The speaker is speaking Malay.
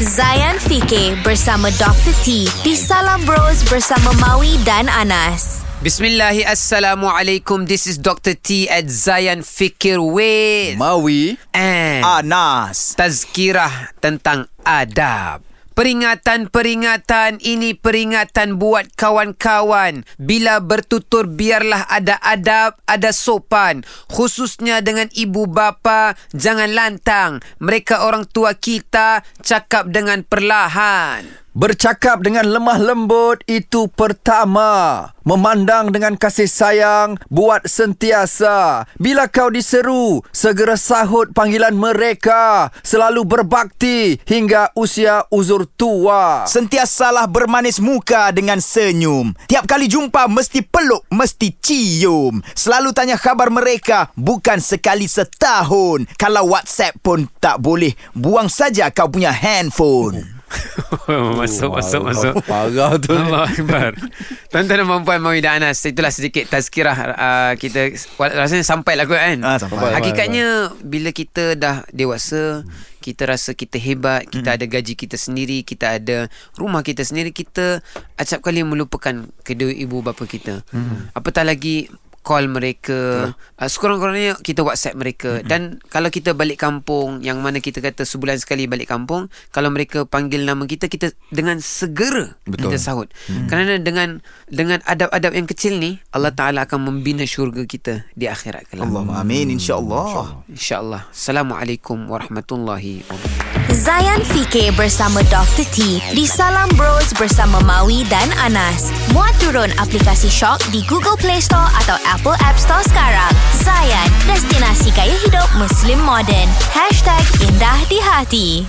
Zayan Fikir bersama Dr. T di Salam Bros bersama Maui dan Anas. Bismillahi Assalamualaikum This is Dr. T at Zayan Fikir with Mawi and Anas Tazkirah tentang adab Peringatan-peringatan ini peringatan buat kawan-kawan. Bila bertutur biarlah ada adab, ada sopan. Khususnya dengan ibu bapa, jangan lantang. Mereka orang tua kita cakap dengan perlahan. Bercakap dengan lemah lembut itu pertama. Memandang dengan kasih sayang buat sentiasa. Bila kau diseru, segera sahut panggilan mereka. Selalu berbakti hingga usia uzur tua. Sentiasalah bermanis muka dengan senyum. Tiap kali jumpa mesti peluk, mesti cium. Selalu tanya khabar mereka, bukan sekali setahun. Kalau WhatsApp pun tak boleh, buang saja kau punya handphone. masuk, masuk, masuk. Parah tu. Allah Akbar. Tuan-tuan dan puan Mawi dan Anas, itulah sedikit tazkirah uh, kita rasanya sampai lah kot kan. Ah, sampai. Hakikatnya bila kita dah dewasa, kita rasa kita hebat, kita ada gaji kita sendiri, kita ada rumah kita sendiri, kita acap kali melupakan kedua ibu bapa kita. Apatah lagi call mereka. Uh, sekurang-kurangnya kita whatsapp mereka. Mm-hmm. dan kalau kita balik kampung yang mana kita kata sebulan sekali balik kampung kalau mereka panggil nama kita kita dengan segera Betul. kita sahut. Mm-hmm. kerana dengan dengan adab-adab yang kecil ni Allah Taala akan membina syurga kita di akhirat kelak. Allah amin. insya-Allah. insyaallah. Assalamualaikum warahmatullahi wabarakatuh Zayan Fikir bersama Dr. T di Salam Bros bersama Maui dan Anas. Muat turun aplikasi Shock di Google Play Store atau Apple App Store sekarang. Zayan, destinasi gaya hidup Muslim modern. #IndahDiHati